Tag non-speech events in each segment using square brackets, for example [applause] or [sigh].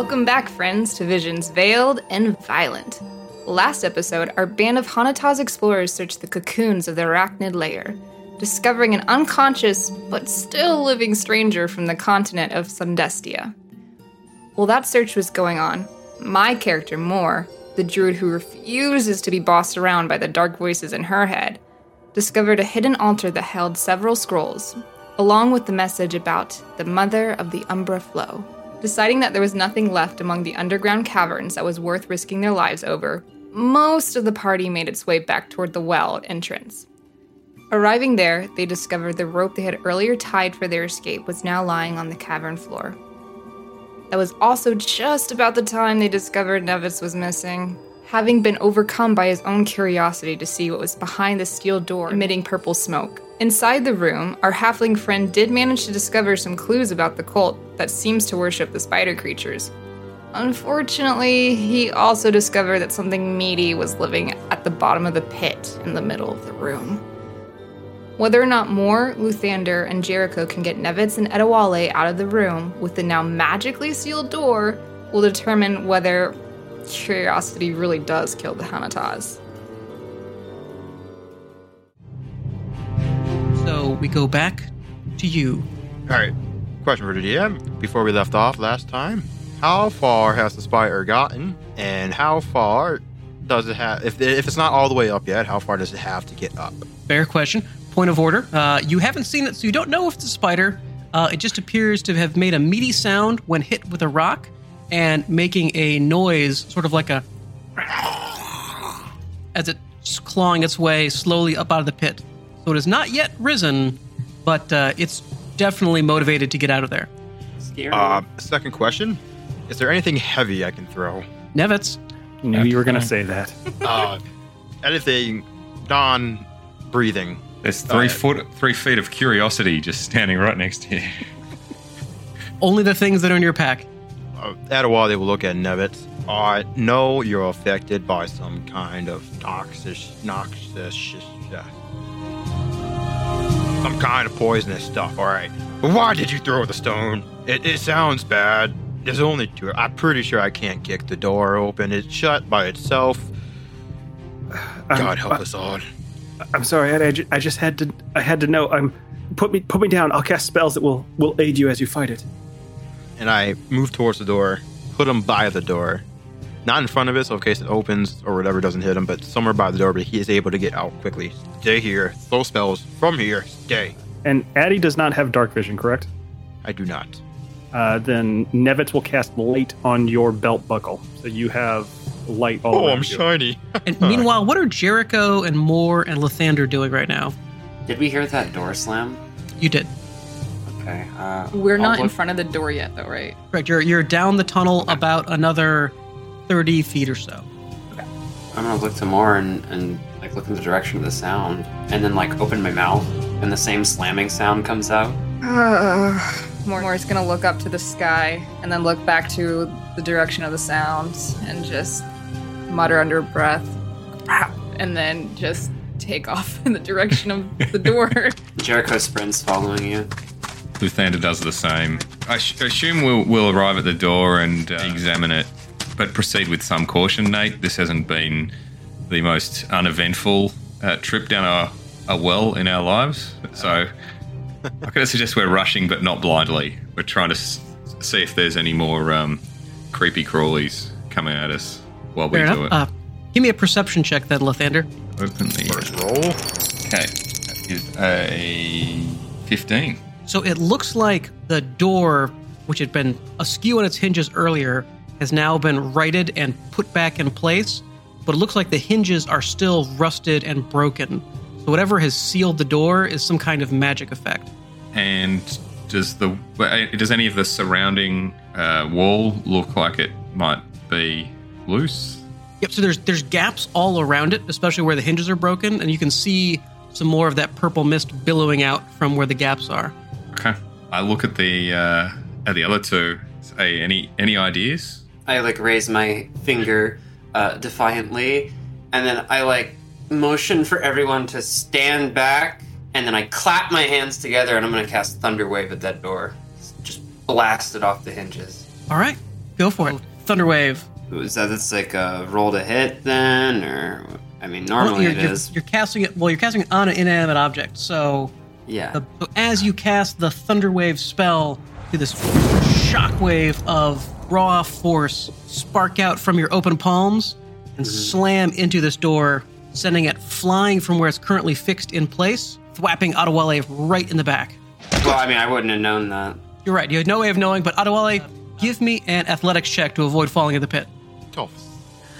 Welcome back, friends, to Visions Veiled and Violent. Last episode, our band of Hanataz explorers searched the cocoons of the arachnid layer, discovering an unconscious but still living stranger from the continent of Sundestia. While that search was going on, my character, Moore, the druid who refuses to be bossed around by the dark voices in her head, discovered a hidden altar that held several scrolls, along with the message about the mother of the Umbra Flow. Deciding that there was nothing left among the underground caverns that was worth risking their lives over, most of the party made its way back toward the well entrance. Arriving there, they discovered the rope they had earlier tied for their escape was now lying on the cavern floor. That was also just about the time they discovered Nevitz was missing, having been overcome by his own curiosity to see what was behind the steel door emitting purple smoke. Inside the room, our halfling friend did manage to discover some clues about the cult that seems to worship the spider creatures. Unfortunately, he also discovered that something meaty was living at the bottom of the pit in the middle of the room. Whether or not Moore, Luthander, and Jericho can get Nevitz and Adewale out of the room with the now magically sealed door will determine whether curiosity really does kill the Hanataz. So we go back to you. All right. Question for the DM. Before we left off last time, how far has the spider gotten, and how far does it have? If if it's not all the way up yet, how far does it have to get up? Fair question. Point of order. Uh, you haven't seen it, so you don't know if it's a spider. Uh, it just appears to have made a meaty sound when hit with a rock and making a noise, sort of like a. as it's clawing its way slowly up out of the pit. So it has not yet risen, but uh, it's definitely motivated to get out of there. Scary. Uh, second question: Is there anything heavy I can throw? Nevitz, Knew you were going to say that. Uh, anything non-breathing? There's three Uh, foot, three feet of curiosity just standing right next to you. [laughs] only the things that are in your pack. Uh, at a while, they will look at Nevitz. I know you're affected by some kind of toxic, noxious, uh, some kind of poisonous stuff. All right, but why did you throw the stone? It, it sounds bad. There's only two. I'm pretty sure I can't kick the door open. It's shut by itself. God help us all. I'm sorry. I, I, ju- I just had to. I had to know. I'm. Put me. Put me down. I'll cast spells that will will aid you as you fight it. and I move towards the door, put him by the door. Not in front of it, so in case it opens or whatever doesn't hit him, but somewhere by the door, but he is able to get out quickly. Stay here. Throw spells from here. Stay. And Addy does not have dark vision, correct? I do not. Uh, then Nevitz will cast light on your belt buckle, so you have light all Oh, around I'm you. shiny. [laughs] And meanwhile, what are Jericho and Moore and Lathander doing right now? Did we hear that door slam? You did. Okay. Uh, We're I'll not in front of the door yet, though, right? Correct. You're you're down the tunnel about another thirty feet or so. I'm gonna look to Moore and, and like look in the direction of the sound, and then like open my mouth, and the same slamming sound comes out. Uh, Moore's gonna look up to the sky and then look back to the direction of the sounds and just mutter under breath, and then just take off in the direction of the [laughs] door. Jericho sprints following you. Luthander does the same. I sh- assume we'll, we'll arrive at the door and uh, examine it, but proceed with some caution, Nate. This hasn't been the most uneventful uh, trip down a, a well in our lives. So I could suggest we're rushing, but not blindly. We're trying to s- see if there's any more um, creepy crawlies coming at us while we Fair do enough. it. Uh, give me a perception check, then, Lathander. Open the First roll. Okay, that is a 15. So it looks like the door, which had been askew on its hinges earlier, has now been righted and put back in place. But it looks like the hinges are still rusted and broken. So whatever has sealed the door is some kind of magic effect. And does the does any of the surrounding uh, wall look like it might be loose? Yep. So there's there's gaps all around it, especially where the hinges are broken, and you can see some more of that purple mist billowing out from where the gaps are. Okay, I look at the uh, at the other two. Say any any ideas? I like raise my finger uh, defiantly, and then I like motion for everyone to stand back, and then I clap my hands together, and I'm gonna cast Thunder Wave at that door. Just blast it off the hinges. All right. Go for it. Thunderwave. Is that that's like a roll to hit then, or I mean, Well, normally you're, it you're, is. you're casting it. Well, you're casting it on an inanimate object. So, Yeah. the, so as you cast the Thunderwave spell, do this shockwave of raw force spark out from your open palms and mm-hmm. slam into this door, sending it flying from where it's currently fixed in place, thwapping Adewale right in the back. well, I mean, I wouldn't have known that. You're right. You had no way of knowing, but Adewale, give me an athletics check to avoid falling in the pit. Tough.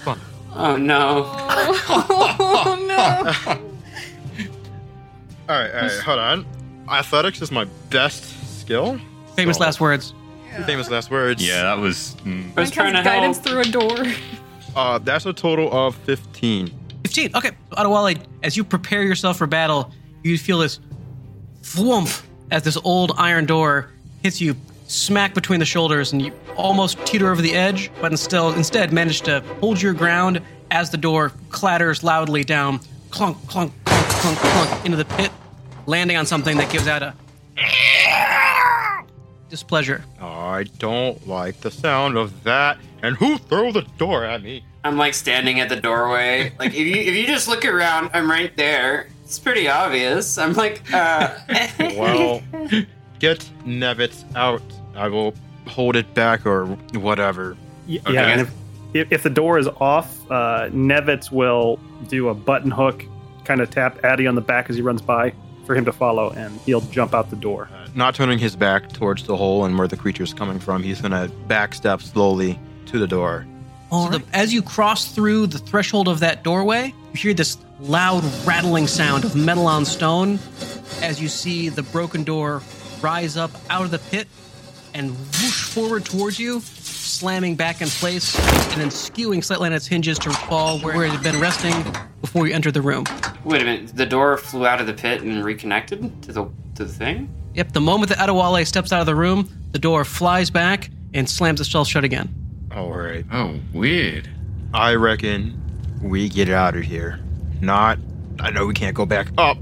Fun. Oh no. [laughs] Oh no! All right, all right, hold on. Athletics is my best skill. Famous So- last words. Famous last words. Yeah, that was. Mm, I was trying to guidance help. through a door. Uh, that's a total of 15. 15. Okay. So Adewale, as you prepare yourself for battle, you feel this thwomp as this old iron door hits you smack between the shoulders and you almost teeter over the edge, but instead, instead manage to hold your ground as the door clatters loudly down, clunk, clunk, clunk, clunk, clunk, into the pit, landing on something that gives out a displeasure. I don't like the sound of that. And who threw the door at me? I'm like standing at the doorway. Like if you if you just look around, I'm right there. It's pretty obvious. I'm like, uh, [laughs] Well, [laughs] get Nevitz out. I will hold it back or whatever. Y- Okay. Yeah, and if, if, if the door is off, uh, Nevitz will do a button hook, kind of tap Addy on the back as he runs by for him to follow, and he'll jump out the door. Uh, not turning his back towards the hole and where the creature's coming from, he's gonna backstep slowly to the door. So the- as you cross through the threshold of that doorway, you hear this loud rattling sound of metal on stone as you see the broken door rise up out of the pit and whoosh forward towards you, slamming back in place and then skewing slightly on its hinges to fall where it had been resting before you entered the room. Wait a minute. The door flew out of the pit and reconnected to the to the thing. Yep, the moment that Adewale steps out of the room, the door flies back and slams itself shut again. All right. oh, weird. I reckon we get out of here. Not, I know we can't go back up,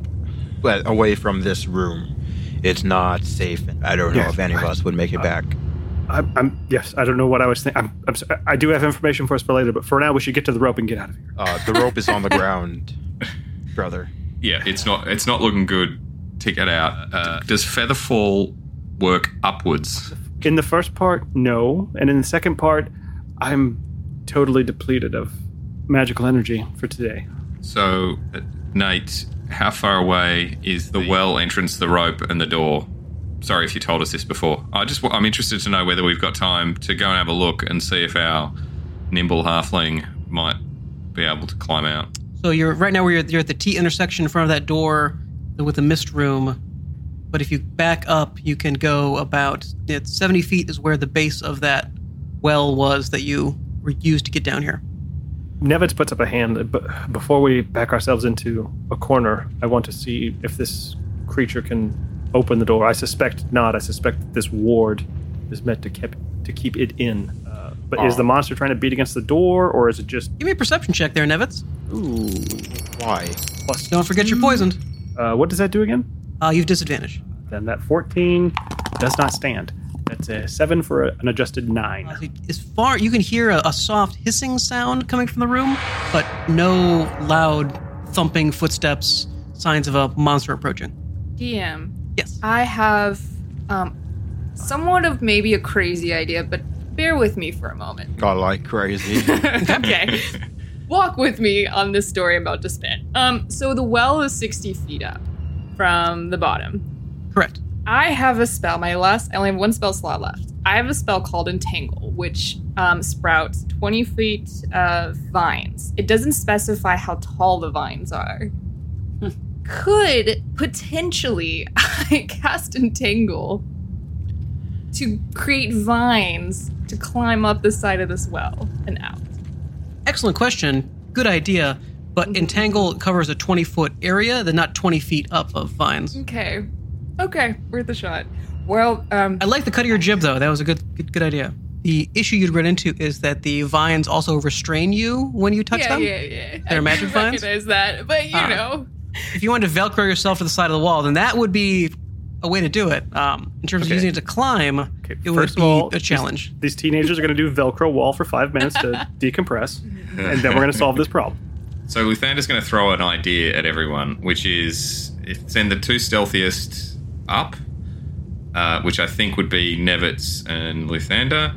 but away from this room. It's not safe. I don't know Yeah. if any of us would make it back. I'm, I'm yes, I don't know what I was thinking. I'm, I'm, so- I do have information for us for later, but for now, we should get to the rope and get out of here. Uh, the rope is on the [laughs] ground, brother. Yeah, it's not. It's not looking good. Take it out. Uh, does Featherfall work upwards? In the first part, no, and in the second part, I'm totally depleted of magical energy for today. So, uh, Nate, how far away is the well entrance, the rope, and the door? Sorry if you told us this before. I just I'm interested to know whether we've got time to go and have a look and see if our nimble halfling might be able to climb out. So you're right now where you're, you're at the T intersection in front of that door with the mist room. But if you back up, you can go about it's 70 feet is where the base of that well was that you were used to get down here. Nevitz puts up a hand, but before we back ourselves into a corner, I want to see if this creature can open the door. I suspect not. I suspect that this ward is meant to keep to keep it in. Uh, but is the monster trying to beat against the door, or is it just Give me a perception check there, Nevitz. Ooh, why? plus? Don't forget you're poisoned. Uh, what does that do again? Uh, you've disadvantage. Then that 14 does not stand. That's a seven for a, an adjusted nine. Uh, As far you can hear a, a soft hissing sound coming from the room, but no loud thumping footsteps, signs of a monster approaching. DM, Yes. I have um, somewhat of maybe a crazy idea, but bear with me for a moment. God, like crazy. [laughs] okay. [laughs] Walk with me on this story I'm about to spin. Um, so the well is 60 feet up from the bottom. Correct. I have a spell. My last, I only have one spell slot left. I have a spell called Entangle, which um, sprouts 20 feet of vines. It doesn't specify how tall the vines are. Could potentially [laughs] I cast Entangle to create vines to climb up the side of this well and out? Excellent question. Good idea. But entangle covers a 20 foot area, then not 20 feet up of vines. Okay. Okay, worth a shot. Well, um, I like the cut of your jib, though. That was a good, good, good idea. The issue you'd run into is that the vines also restrain you when you touch yeah, them. yeah, yeah. Yeah. They're I magic vines? recognize that, but you Ah. know, If you wanted to Velcro yourself to the side of the wall, then that would be a way to do it. Um, in terms Okay. of using it to climb, Okay, it would be all, a challenge. These, teenagers are going to do Velcro wall for five minutes to [laughs] decompress, and then we're going to solve this problem. So Luthander's going to throw an idea at everyone, which is send the two stealthiest up, uh, which I think would be Nevitz and Luthander,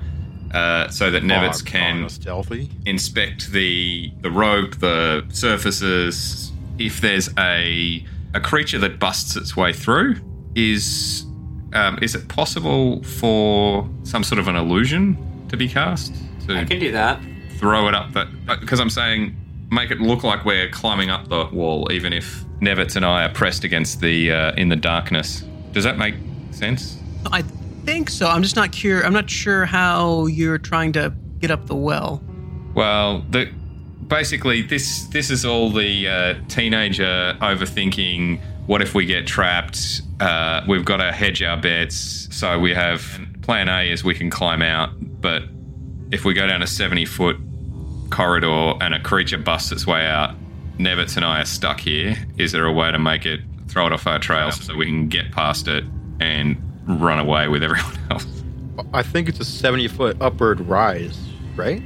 uh, so that Nevitz Oh, can stealthy. inspect the the rope, the surfaces. If there's a a creature that busts its way through, is um, is it possible for some sort of an illusion to be cast to I can do that. throw it up? That because I'm saying make it look like we're climbing up the wall, even if Nevitz and I are pressed against the uh, in the darkness. Does that make sense? I think so. I'm just not cure. I'm not sure how you're trying to get up the well. Well, the basically this this is all the uh, teenager overthinking. What if we get trapped? Uh, we've got to hedge our bets. So we have plan A is we can climb out, but if we go down a seventy foot corridor and a creature busts its way out, Nevitz and I are stuck here. Is there a way to make it throw it off our trail so we can get past it and run away with everyone [laughs] else? I think it's a 70 foot upward rise, right?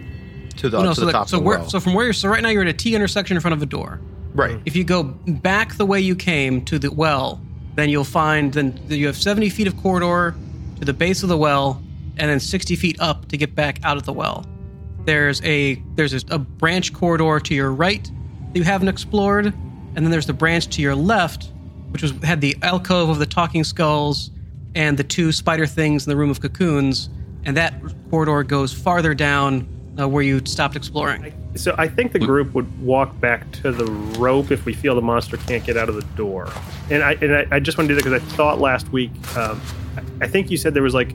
To the, no, to so, the like- top so of the where, so from where you're, so right now you're at a T intersection in front of a door. Right. If you go back the way you came to the well, then you'll find then you have 70 feet of corridor to the base of the well, and then 60 feet up to get back out of the well. There's a there's a, branch corridor to your right that you haven't explored, and then there's the branch to your left, which was had the alcove of the talking skulls and the two spider things in the room of cocoons, and that corridor goes farther down uh, where you stopped exploring. So I think the group would walk back to the rope if we feel the monster can't get out of the door. And I and I, I just want to do that because I thought last week, um, I I think you said there was like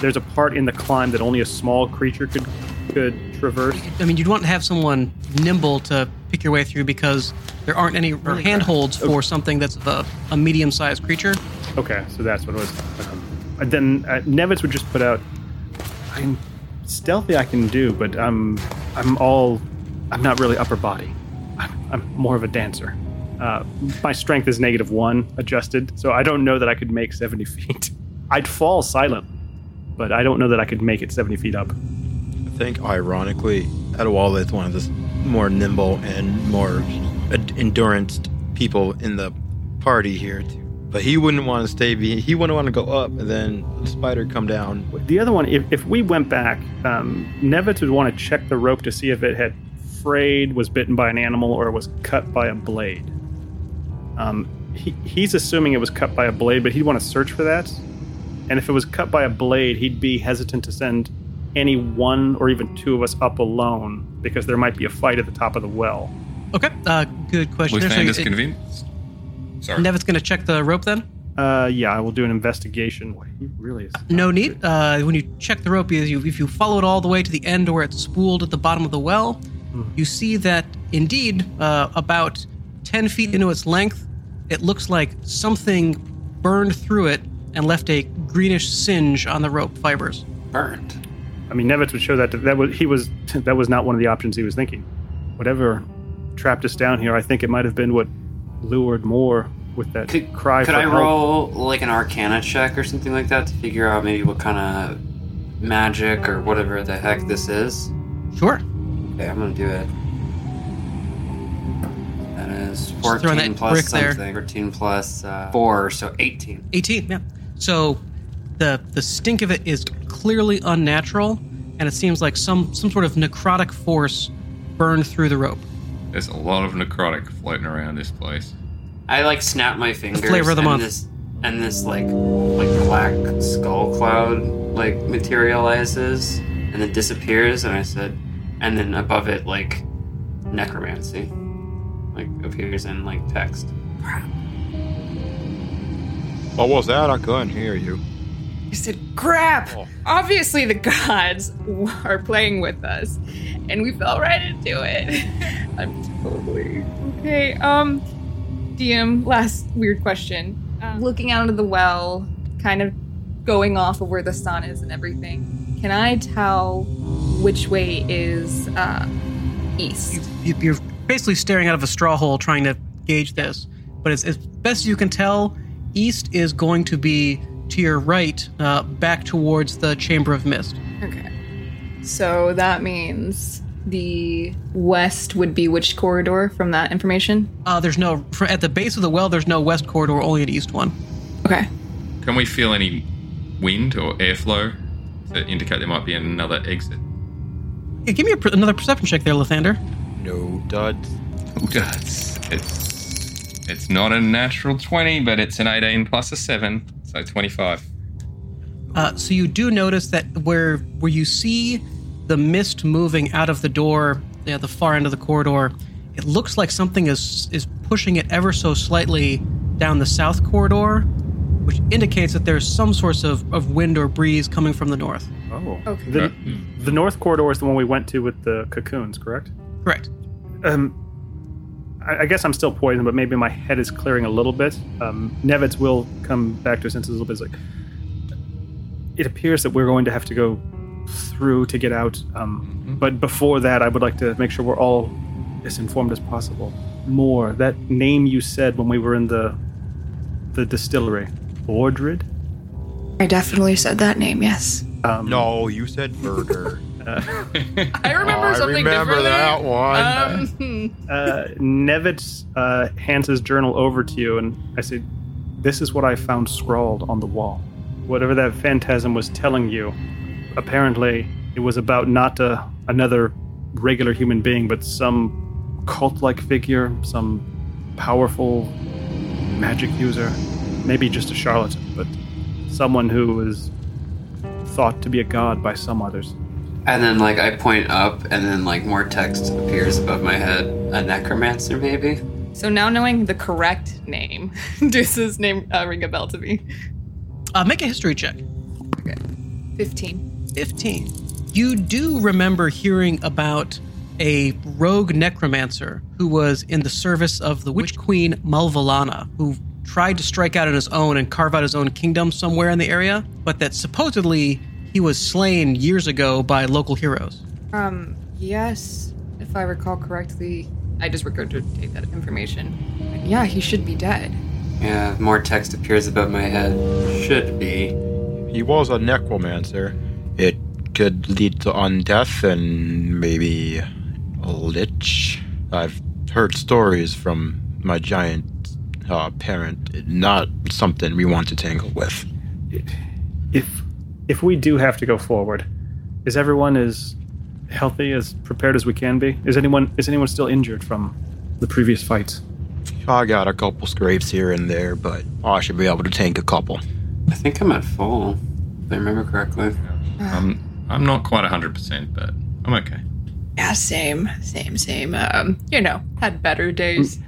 there's a part in the climb that only a small creature could could traverse. I mean, you'd want to have someone nimble to pick your way through because there aren't any handholds for something that's a, a medium-sized creature. Okay, so that's what it was. Um, then uh, Nevitz would just put out. I'm stealthy. I can do, but I'm I'm all. I'm not really upper body. I'm, I'm more of a dancer. Uh, my strength is negative one adjusted, so I don't know that I could make 70 [laughs] feet. I'd fall silent, but I don't know that I could make it 70 feet up. I think, ironically, Adewale is one of the more nimble and more endurance people in the party here. Too. But he wouldn't want to stay. He wouldn't want to go up and then the spider come down. The other one, if, if we went back, um, Nevitz would want to check the rope to see if it had frayed, was bitten by an animal, or was cut by a blade. Um, he, he's assuming it was cut by a blade, but he'd want to search for that. And if it was cut by a blade, he'd be hesitant to send any one or even two of us up alone because there might be a fight at the top of the well. Okay, uh, good question. there. So Luthander's it- convinced. Sorry. Nevin's going to check the rope then? Uh, yeah, I will do an investigation. Boy, he really is. No need. Uh, when you check the rope, you, if you follow it all the way to the end where it's spooled at the bottom of the well, you see that indeed, uh, about 10 feet into its length, it looks like something burned through it and left a greenish singe on the rope fibers. Burned. I mean, Nevitz would show that that was he was [laughs] that was not one of the options he was thinking. Whatever trapped us down here, I think it might have been what lured Moore with that Could, cry could for I help. roll like an Arcana check or something like that to figure out maybe what kind of magic or whatever the heck this is? Sure. Okay, I'm gonna do it. That is 14 that plus brick there. something. 14 plus uh, 4, so 18. 18, yeah. So the the stink of it is clearly unnatural, and it seems like some some sort of necrotic force burned through the rope. There's a lot of necrotic floating around this place. I like snap my fingers. flavor of the and month. This, and this like like black skull cloud like materializes and then disappears, and I said, and then above it like necromancy, like appears in like text. What was that? I couldn't hear you. I said, crap! Oh. Obviously, the gods [laughs] are playing with us, and we fell right into it. [laughs] I'm totally okay. Um, DM, last weird question. Looking out of the well, kind of going off of where the sun is and everything, can I tell which way is uh, east? You, you're basically staring out of a straw hole trying to gauge this, but as, as best you can tell, east is going to be to your right, uh, back towards the Chamber of Mist. Okay. So that means the west would be which corridor from that information? Uh, there's no for, at the base of the well. There's no west corridor, only an east one. Okay. Can we feel any wind or airflow to indicate there might be another exit? Yeah, give me a, per- another perception check there, Lathander. No duds. Who does? It's it's not a natural twenty, but it's an eighteen plus a seven, so twenty-five. Uh, so you do notice that where where you see the mist moving out of the door, yeah, the far end of the corridor, it looks like something is is pushing it ever so slightly down the south corridor, which indicates that there's some source of, of wind or breeze coming from the north. Oh. Okay. The, the north corridor is the one we went to with the cocoons, correct? Correct. Um, I, I guess I'm still poisoned, but maybe my head is clearing a little bit. Um, Nevitz will come back to his senses a little bit. It's like, it appears that we're going to have to go through to get out. Um, But before that, I would like to make sure we're all as informed as possible. Moore that name you said when we were in the the distillery, Ordred. I definitely said that name, yes. Um, No, you said murder. I remember I something remember differently. that one. Um, [laughs] uh, Nevitz uh, hands his journal over to you, and I say, "This is what I found scrawled on the wall. Whatever that phantasm was telling you, apparently it was about not a, another regular human being, but some cult-like figure, some powerful magic user, maybe just a charlatan, but someone who was thought to be a god by some others." And then like I point up, and then like more text appears above my head. A necromancer, maybe. so now knowing the correct name, [laughs] Deuce's name uh, ring a bell to me? Uh, make a history check. Okay. 15. 15. You do remember hearing about a rogue necromancer who was in the service of the witch queen Malvalana, who tried to strike out on his own and carve out his own kingdom somewhere in the area, but that supposedly he was slain years ago by local heroes. Um, yes, if I recall correctly, I just regurgitate that information. Yeah, he should be dead. Yeah, more text appears above my head. Should be. he was a necromancer. It could lead to undeath and maybe a lich. I've heard stories from my giant uh, parent. Not something we want to tangle with. if if we do have to go forward, is everyone as healthy as prepared as we can be? Is anyone is anyone still injured from the previous fights? I got a couple scrapes here and there, but I should be able to tank a couple. I think I'm at full. If I remember correctly. [sighs] I'm I'm not quite hundred percent, but I'm okay. Yeah, same, same, same. Um, you know, had better days.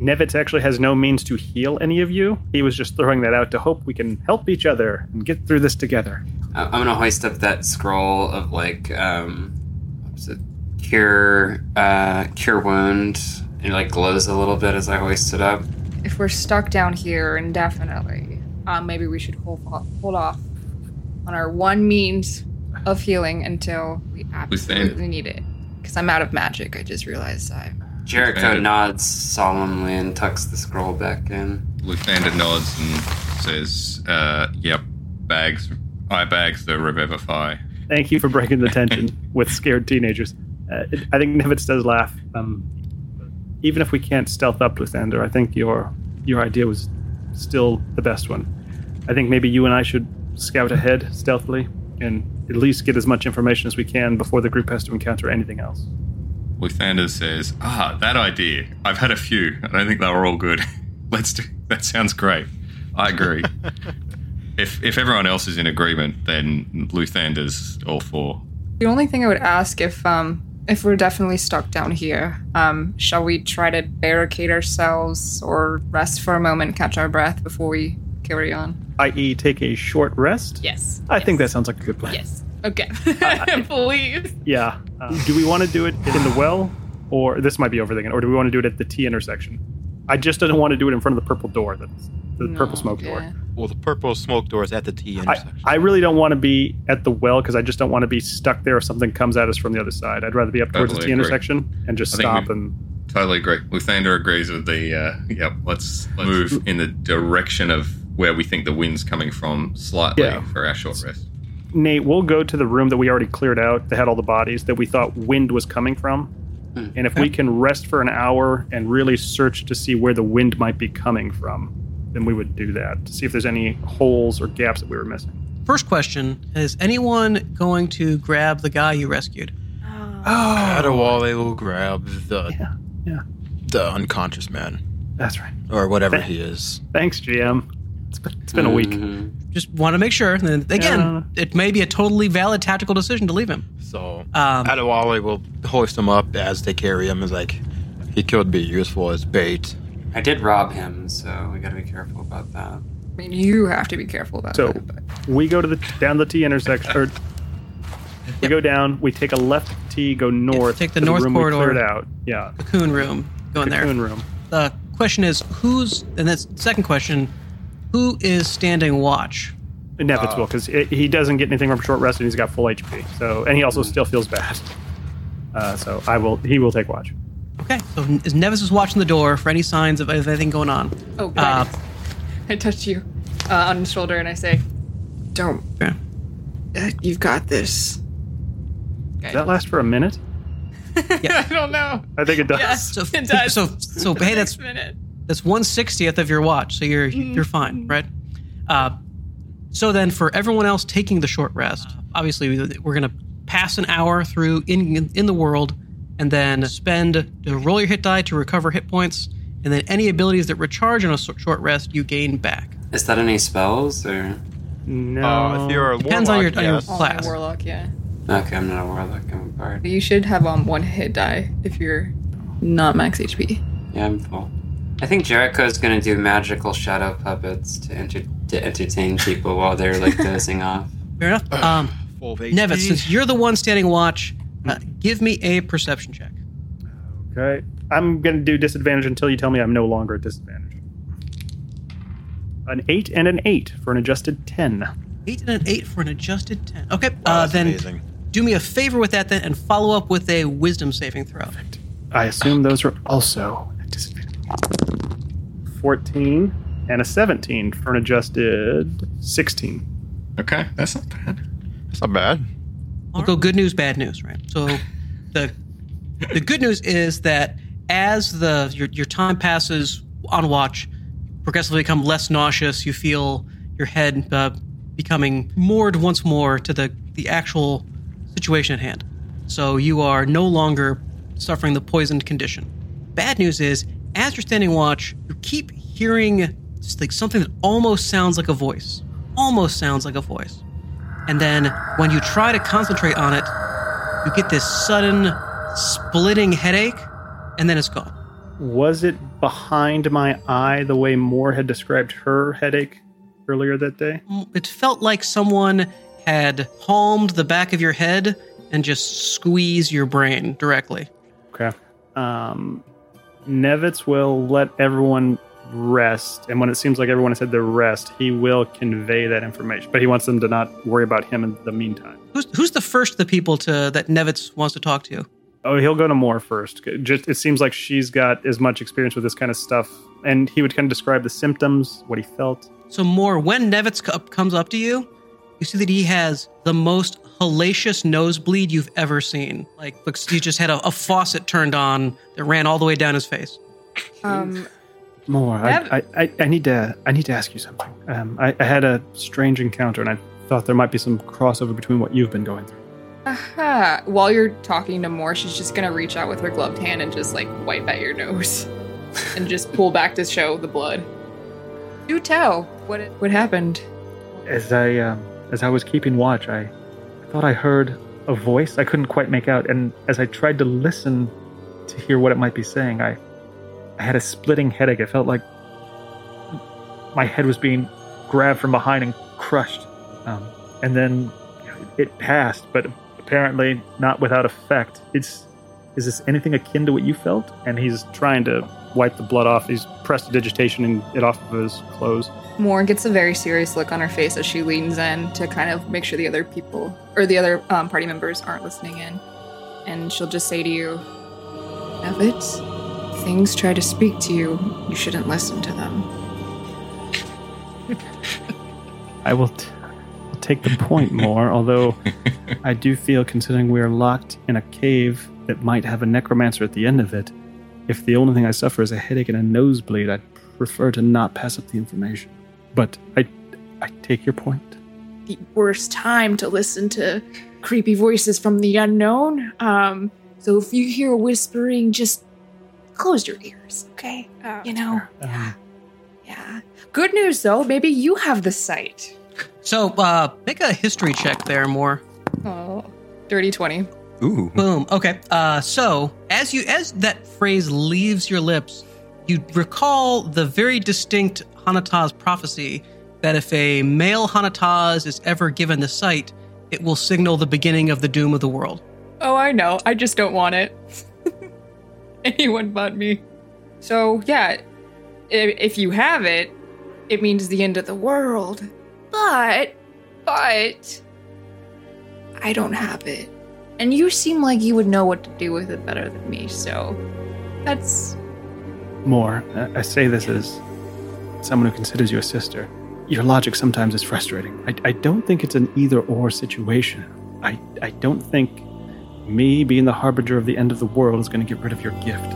Nevitz actually has no means to heal any of you. He was just throwing that out to hope we can help each other and get through this together. I- I'm gonna hoist up that scroll of like um, what was it? Cure, uh, cure wound. It like glows a little bit as I hoist it up. If we're stuck down here indefinitely, um, maybe we should hold off, hold off on our one means of healing until we absolutely need it. Because I'm out of magic. I just realized I. Jericho Bandit. nods solemnly and tucks the scroll back in. Luthander nods and says, uh, "Yep, bags, eye bags, the revivify." Thank you for breaking the tension [laughs] with scared teenagers. Uh, it- I think Nevitz does laugh. Um, even if we can't stealth up with Ender, I think your your idea was still the best one. I think maybe you and I should scout ahead stealthily and at least get as much information as we can before the group has to encounter anything else. Luthander says, "Ah, that idea. I've had a few. I don't think they were all good. [laughs] Let's do. That sounds great. I agree. [laughs] if if everyone else is in agreement, then Luthander's all for." The only thing I would ask if um if we're definitely stuck down here, um, shall we try to barricade ourselves or rest for a moment, catch our breath before we carry on? I.e., take a short rest. Yes. I think that sounds like a good plan. Yes. Okay. [laughs] Please. Yeah. Uh, do we want to do it in the well, or this might be overthinking, or do we want to do it at the T intersection? I just don't want to do it in front of the purple door, that's the purple smoke door. Well, the purple smoke door is at the T intersection. I really don't want to be at the well because I just don't want to be stuck there if something comes at us from the other side. I'd rather be up towards the T agree. intersection and just I stop and totally agree. Luthander agrees with the. Uh, yep, let's, let's move in the direction of where we think the wind's coming from slightly Yeah. for our short rest. Nate, we'll go to the room that we already cleared out that had all the bodies that we thought wind was coming from. Hmm. And if we can rest for an hour and really search to see where the wind might be coming from, then we would do that to see if there's any holes or gaps that we were missing. First question Is anyone going to grab the guy you rescued? Uh, oh. Adewale will grab the Yeah, yeah, the unconscious man that's right. or whatever he is. Thanks, GM. It's been, it's been a week. Mm-hmm. Just want to make sure. And then again, Yeah. it may be a totally valid tactical decision to leave him. So Um, Adewale will hoist him up as they carry him. Is like he could be useful as bait. I did rob him, so we gotta be careful about that. I mean, you have to be careful about So that. So we go to the down the T intersection, or [laughs] we go down. We take a left T, go north. take the to north room corridor. We cleared out. Yeah, Cocoon room. Go in there. cocoon room. The question is who's, and that's second question, who is standing watch? Nevitz will because he doesn't get anything from short rest and he's got full HP. So and he also still feels bad. Uh, so I will. He will take watch. Okay, so is Nevitz is watching the door for any signs of anything going on? oh, good. Uh, [laughs] I touch you uh, on the shoulder and I say, "Don't. Okay. Uh, you've got this." Does that last for a minute? yeah. [laughs] I don't know. I think it does. Yes, So, it does. so, so, hey, [laughs] that's minute. That's one sixtieth of your watch, so you're you're fine, right? Uh, so then, for everyone else taking the short rest, obviously we- we're gonna pass an hour through in in the world, and then spend to roll your hit die to recover hit points, and then any abilities that recharge on a short rest you gain back. Is that any spells or? No. Uh, if you're a Depends on warlock, your- on your- yes. Oh, Class. warlock, yeah. Okay, I'm not a warlock. I'm a bard. You should have um one hit die if you're not max HP. Yeah, I'm full. I think Jericho's gonna do magical shadow puppets to enter- to entertain people while they're like [laughs] dozing off. Fair enough. Um, Full of Nevitz, since you're the one standing watch, uh, give me a perception check. Okay. I'm gonna do disadvantage until you tell me I'm no longer at disadvantage. An eight and an eight for an adjusted ten. Eight and an eight for an adjusted ten. Okay, Wow, uh, then amazing. do me a favor with that then, and follow up with a wisdom saving throw. I assume those are also at disadvantage. Fourteen and a seventeen for an adjusted sixteen. Okay, that's not bad. That's not bad. We'll go good news, bad news, right? So the the good news is that as the your, your time passes on watch, progressively become less nauseous. You feel your head uh, becoming moored once more to the the actual situation at hand. So you are no longer suffering the poisoned condition. Bad news is, as you're standing watch, you keep hearing just like something that almost sounds like a voice. Almost sounds like a voice. And then when you try to concentrate on it, you get this sudden splitting headache, and then it's gone. Was it behind my eye the way Moore had described her headache earlier that day? It felt like someone had palmed the back of your head and just squeezed your brain directly. Okay. Um, Nevitz will let everyone rest, and when it seems like everyone has had their rest, he will convey that information. But he wants them to not worry about him in the meantime. Who's who's the first of the people to that Nevitz wants to talk to? Oh, he'll go to Moore first. Just it seems like she's got as much experience with this kind of stuff, and he would kind of describe the symptoms, what he felt. So Moore when Nevitz comes up to you, you see that he has the most hellacious nosebleed you've ever seen. Like looks he just had a, a faucet turned on that ran all the way down his face. Um, Moore, I, I, I, I need to I need to ask you something. Um, I, I had a strange encounter, and I thought there might be some crossover between what you've been going through. aha. While you're talking to Moore, she's just gonna reach out with her gloved hand and just like wipe at your nose, [laughs] and just pull back to show the blood. Do tell what it, what happened. As I um, as I was keeping watch, I thought I heard a voice I couldn't quite make out, and as I tried to listen to hear what it might be saying, I I had a splitting headache. It felt like my head was being grabbed from behind and crushed, um, and then it passed, but apparently not without effect. It's is this anything akin to what you felt? And he's trying to wipe the blood off. He's prestidigitation and it off of his clothes. Moore gets a very serious look on her face as she leans in to kind of make sure the other people or the other um, party members aren't listening in. And she'll just say to you, Nevitz, things try to speak to you, you shouldn't listen to them. [laughs] I will t- I'll take the point Moore, although [laughs] I do feel, considering we're locked in a cave that might have a necromancer at the end of it, if the only thing I suffer is a headache and a nosebleed, I'd prefer to not pass up the information. But I, I take your point. the worst time to listen to creepy voices from the unknown. Um, so if you hear whispering, just close your ears, okay? you know, yeah, yeah. Good news though, maybe you have the sight. So, uh, make a history check there, Moore. Oh, dirty 20. Ooh. Boom. Okay. Uh, so as you as that phrase leaves your lips, you recall the very distinct Hanataz prophecy that if a male Hanataz is ever given the sight, it will signal the beginning of the doom of the world. Oh, I know. I just don't want it. [laughs] Anyone but me. So, yeah, if you have it, it means the end of the world. But, but, I don't have it. And you seem like you would know what to do with it better than me, so that's. Moore, I say this as someone who considers you a sister. Your logic sometimes is frustrating. I, I don't think it's an either or situation. I, I don't think me being the harbinger of the end of the world is going to get rid of your gift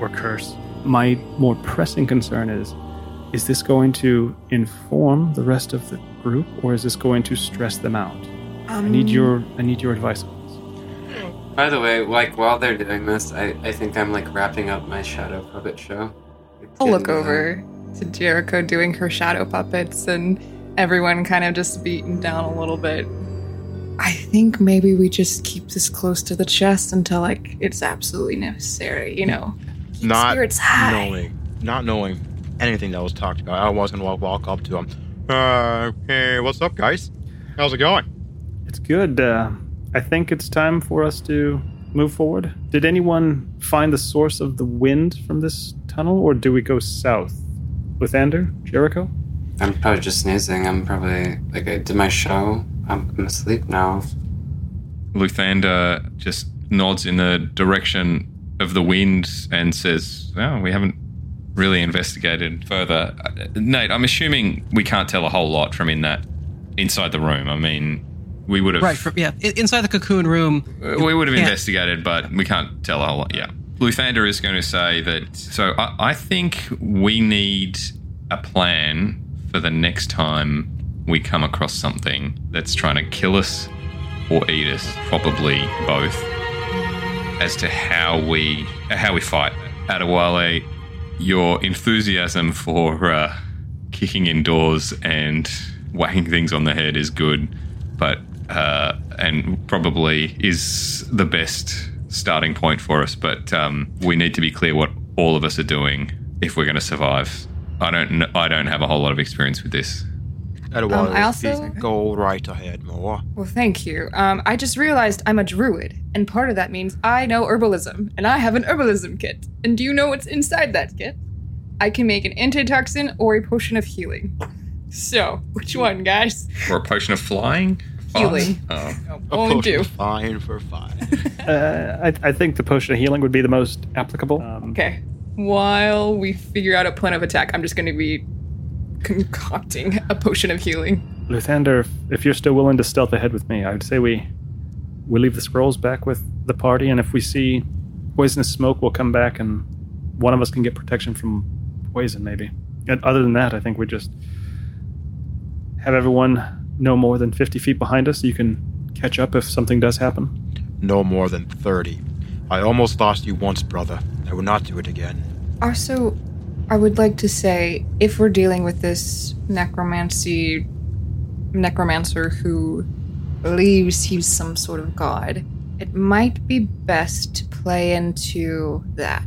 or curse. My more pressing concern is is this going to inform the rest of the group or is this going to stress them out? I need um, your I need your advice. By the way, like while they're doing this, I, I think I'm like wrapping up my shadow puppet show. It's I'll look over to Jericho doing her shadow puppets and everyone kind of just beaten down a little bit. I think maybe we just keep this close to the chest until like it's absolutely necessary, you know. Not spirits high. knowing, not knowing anything that was talked about. I was gonna walk, walk up to him. Uh, hey, what's up, guys? How's it going? It's good. Uh, I think it's time for us to move forward. Did anyone find the source of the wind from this tunnel, or do we go south? Lathander? Jericho? I'm probably just sneezing. I'm probably like I did my show. I'm, I'm asleep now. Luthander just nods in the direction of the wind and says, "Oh, we haven't really investigated further." Uh, Nate, I'm assuming we can't tell a whole lot from in that inside the room. I mean, we would have Right. For, yeah. Inside the cocoon room. Uh, we would have investigated, but we can't tell a whole lot. Yeah. Luthander is going to say that. So I, I think we need a plan for the next time we come across something that's trying to kill us or eat us, probably both, as to how we how we fight. Adewale, your enthusiasm for uh, kicking indoors and whacking things on the head is good, but uh, and probably is the best starting point for us. But um, we need to be clear what all of us are doing if we're going to survive. I don't. kn- I don't have a whole lot of experience with this. Otherwise, I also- please go right ahead, Moore. Well, thank you. Um, I just realized I'm a druid, and part of that means I know herbalism, and I have an herbalism kit. And do you know what's inside that kit? I can make an antitoxin or a potion of healing. So, which one, guys? Or a potion of flying. Healing. Oh. Oh, A only potion two. Fine for five. [laughs] Uh, I, I think the potion of healing would be the most applicable. Um, Okay. While we figure out a plan of attack, I'm just going to be concocting a potion of healing. Luthander, if, if you're still willing to stealth ahead with me, I would say we we leave the scrolls back with the party, and if we see poisonous smoke, we'll come back and one of us can get protection from poison, maybe. And other than that, I think we just have everyone no more than 50 feet behind us so you can catch up if something does happen. no more than 30. I almost lost you once, brother. I will not do it again. Also, I would like to say if we're dealing with this necromancy necromancer who believes he's some sort of god, it might be best to play into that.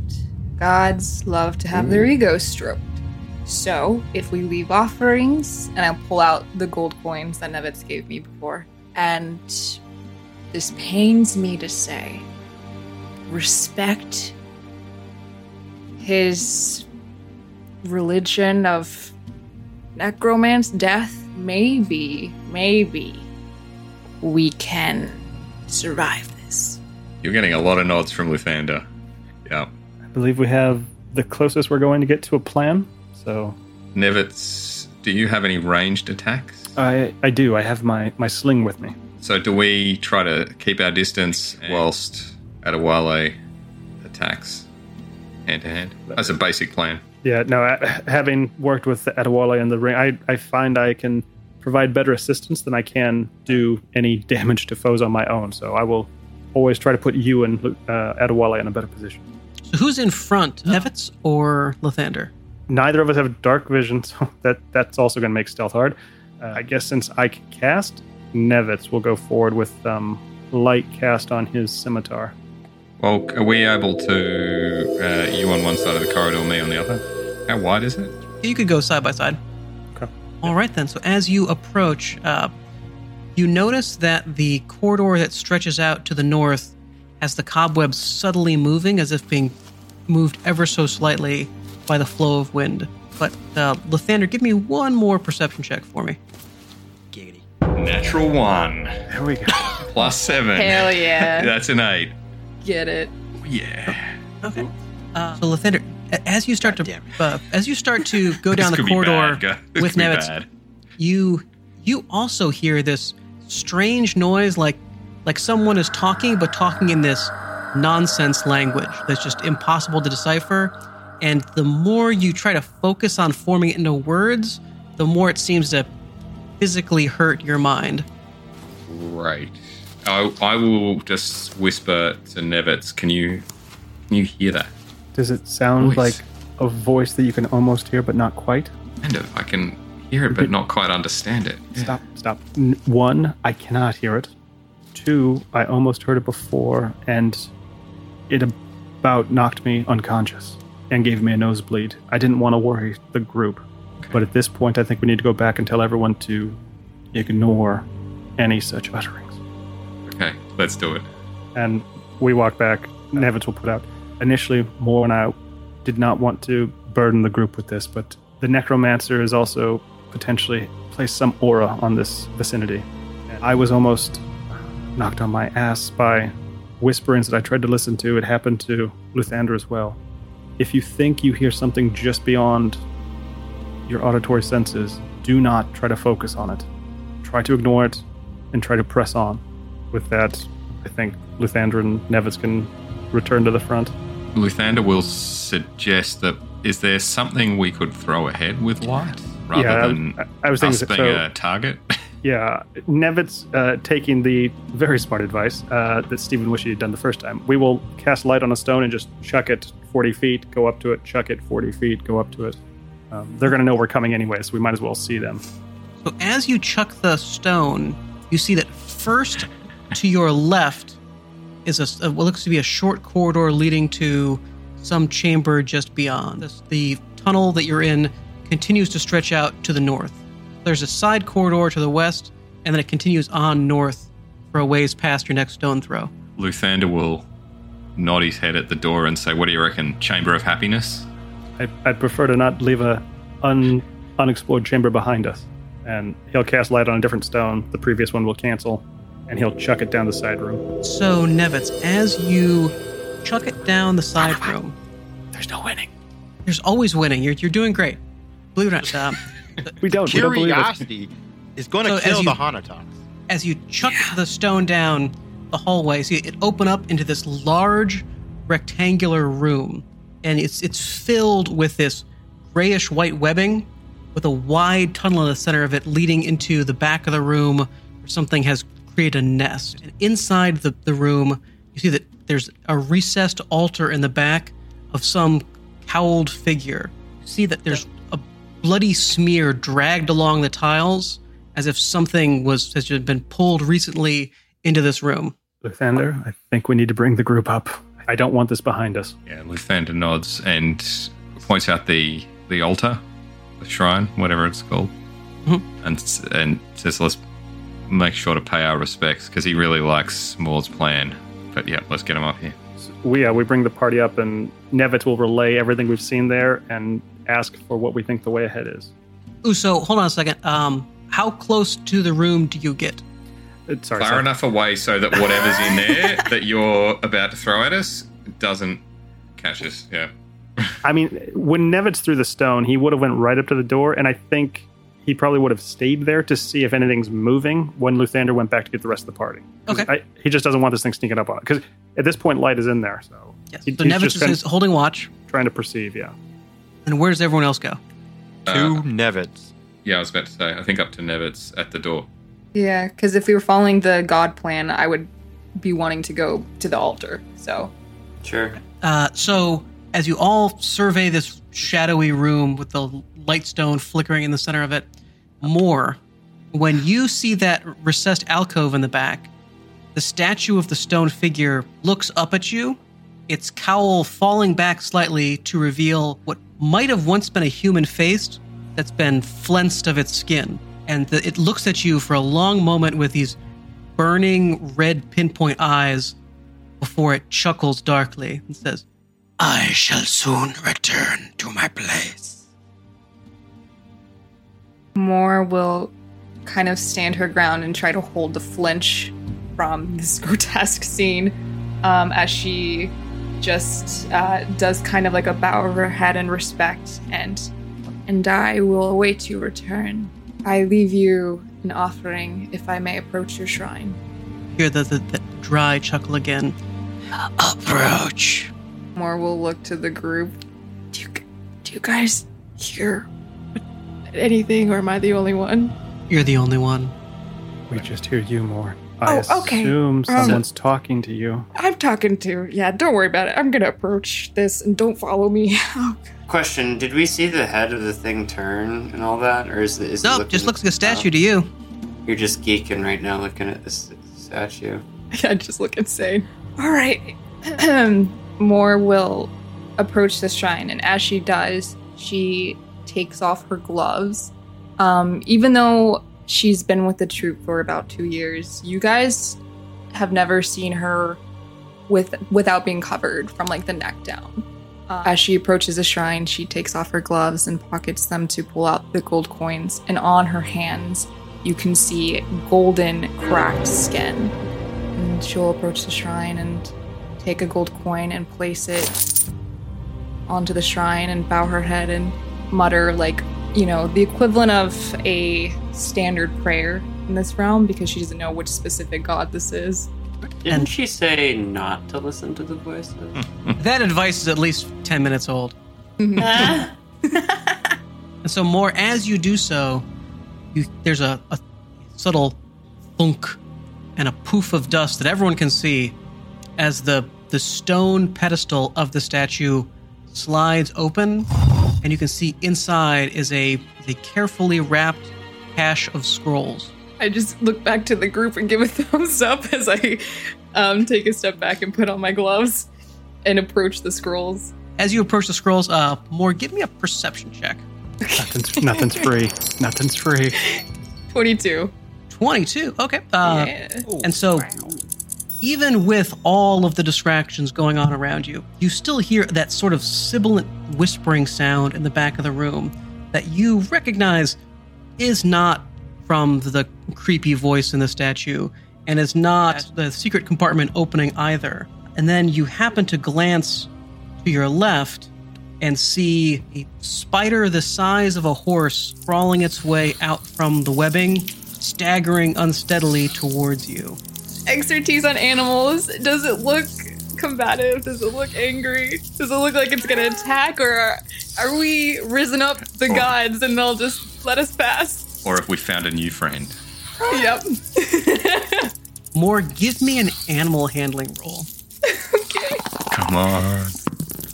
Gods love to have their ego stroked. So, if we leave offerings, and I'll pull out the gold coins that Nevitz gave me before, and this pains me to say, respect his religion of necromance death maybe maybe we can survive this You're getting a lot of nods from Luthander. Yeah. I believe we have the closest we're going to get to a plan. So Nevitz, do you have any ranged attacks? I I do. I have my my sling with me. So do we try to keep our distance whilst Adewale attacks hand to hand? That's a basic plan. Yeah. No. I, having worked with Adewale in the ring, I I find I can provide better assistance than I can do any damage to foes on my own. So I will always try to put you and uh, Adewale in a better position. So who's in front, Nevitz or Lathander? Neither of us have dark vision, [laughs] so that that's also going to make stealth hard. Uh, I guess since I can cast, Nevitz will go forward with um, light cast on his scimitar. Well, are we able to, uh, you on one side of the corridor, me on the other? How wide is it? You could go side by side. Okay. All right then. So as you approach, uh, you notice that the corridor that stretches out to the north has the cobwebs subtly moving, as if being moved ever so slightly by the flow of wind. But uh, Lathander, give me one more perception check for me. Giggity. Natural one. There we go. [laughs] Plus seven. Hell yeah. [laughs] That's an eight. Get it. Yeah. Okay. Uh, so Lathander, as you start God to uh, as you start to [laughs] go down the corridor bad, guys. This with could be Nevitz, you you also hear this strange noise like like someone is talking but talking in this nonsense language that's just impossible to decipher and the more you try to focus on forming it into words the more it seems to physically hurt your mind Right. I, I will just whisper to Nevitz. Can you can you hear that? Does it sound Voice. like a voice that you can almost hear but not quite? Kind of. I can hear it, but not quite understand it. Stop, stop. N- one, I cannot hear it. Two, I almost heard it before, and it about knocked me unconscious and gave me a nosebleed. I didn't want to worry the group, but at this point, I think we need to go back and tell everyone to ignore any such utterings. Okay, let's do it. And we walk back. Nevitz will put out. Initially, Moore and I did not want to burden the group with this, but the necromancer is also potentially placed some aura on this vicinity. And I was almost knocked on my ass by whisperings that I tried to listen to. It happened to Luthander as well. If you think you hear something just beyond your auditory senses, do not try to focus on it. Try to ignore it and try to press on. With that, I think Luthander and Nevitz can return to the front. Luthander will suggest that is there something we could throw ahead with light rather Yeah, than I- I was us being so- a target? [laughs] Yeah, Nevitz uh, taking the very smart advice uh, that Stephen wished he had done the first time. We will cast light on a stone and just chuck it 40 feet, go up to it, chuck it 40 feet, go up to it. Um, they're going to know we're coming anyway, so we might as well see them. So as you chuck the stone, you see that first to your left is a, a- what looks to be a short corridor leading to some chamber just beyond. The tunnel that you're in continues to stretch out to the north. There's a side corridor to the west, and then it continues on north for a ways past your next stone throw. Luthander will nod his head at the door and say, "What do you reckon? Chamber of happiness?" I, I'd prefer to not leave a un, unexplored chamber behind us. And he'll cast light on a different stone. The previous one will cancel, and he'll chuck it down the side room. So, Nevitz, as you chuck it down the side room, There's no winning. there's always winning. You're, you're doing great. Believe it or not. Um, We don't. We don't believe it. Curiosity is going to So kill you- the Hanatox. as you chuck the stone down the hallway, see it open up into this large rectangular room, and it's it's filled with this grayish white webbing, with a wide tunnel in the center of it leading into the back of the room where something has created a nest. And inside the, the room, you see that there's a recessed altar in the back of some cowled figure. You see that there's a bloody smear dragged along the tiles as if something was has been pulled recently into this room. Luthander, I think we need to bring the group up. I don't want this behind us. Yeah, Luthander nods and points out the the altar, the shrine, whatever it's called, Mhm. and and says, "Let's make sure to pay our respects because he really likes Maud's plan." But yeah, let's get him up here. we yeah we bring the party up and Nevitz will relay everything we've seen there and ask for what we think the way ahead is. Ooh, so hold on a second. Um, how close to the room do you get? Uh, sorry, Far sorry. enough away so that whatever's in [laughs] there that you're about to throw at us doesn't Cassius, yeah. I mean, when Nevitz threw the stone, he would have went right up to the door, and I think he probably would have stayed there to see if anything's moving when Luthander went back to get the rest of the party. Okay. I, he just doesn't want this thing sneaking up on it because at this point, light is in there, so Yes. He- So he's Nevitz just is, been- is holding watch. trying to perceive. Yeah. And where does everyone else go? Two Uh, Nevitz. yeah, I was about to say, I think up to Nevitz at the door. Yeah, because if we were following the god plan, I would be wanting to go to the altar. So Sure. Uh, so, as you all survey this shadowy room with the light stone flickering in the center of it, more, when you see that recessed alcove in the back, the statue of the stone figure looks up at you, its cowl falling back slightly to reveal what might have once been a human face that's been flensed of its skin. And the, it looks at you for a long moment with these burning red pinpoint eyes before it chuckles darkly and says, I shall soon return to my place. Moore will kind of stand her ground and try to hold the flinch from this [laughs] grotesque scene um, as she just uh, does kind of like a bow of her head in respect and and I will await your return. I leave you an offering if I may approach your shrine. Hear the, the, the dry chuckle again. Approach. Moore will look to the group. Do you, do you guys hear anything, or am I the only one? You're the only one. We just hear you more. I Oh, okay. assume someone's talking to you. I'm talking to. Yeah, don't worry about it. I'm gonna approach this and don't follow me. [laughs] Oh, Question: Did we see the head of the thing turn and all that, or is it? Is it Nope, looking- just looks like a statue to you. You're just geeking right now, looking at this statue. [laughs] I just look insane. All right. [clears throat] Moore will approach the shrine, and as she does, she takes off her gloves. Um, even though she's been with the troop for about two years, you guys have never seen her with without being covered from like the neck down. Uh, as she approaches the shrine, she takes off her gloves and pockets them to pull out the gold coins. And on her hands, you can see golden cracked skin. And she'll approach the shrine and take a gold coin and place it onto the shrine and bow her head and mutter, like, you know, the equivalent of a standard prayer in this realm because she doesn't know which specific god this is. Didn't And- she say not to listen to the voices? [laughs] That advice is at least 10 minutes old. Uh-huh. [laughs] And so, Moore as you do so, you, there's a, a subtle thunk and a poof of dust that everyone can see as the, the stone pedestal of the statue slides open, and you can see inside is a, a carefully wrapped cache of scrolls. I just look back to the group and give a [laughs] thumbs up as I um, take a step back and put on my gloves and approach the scrolls. As you approach the scrolls, uh, Moore give me a perception check. Nothing's, nothing's free. Nothing's free. 22. 22. Okay. Uh, yeah. And so, even with all of the distractions going on around you, you still hear that sort of sibilant whispering sound in the back of the room that you recognize is not from the creepy voice in the statue and is not the secret compartment opening either. And then you happen to glance to your left and see a spider the size of a horse crawling its way out from the webbing, staggering unsteadily towards you. Expertise on animals. Does it look combative? Does it look angry? Does it look like it's gonna attack? Or are, are we risen up the gods and they'll just let us pass? Or if we found a new friend. Yep. [laughs] Moore, give me an animal handling roll. okay. Come on.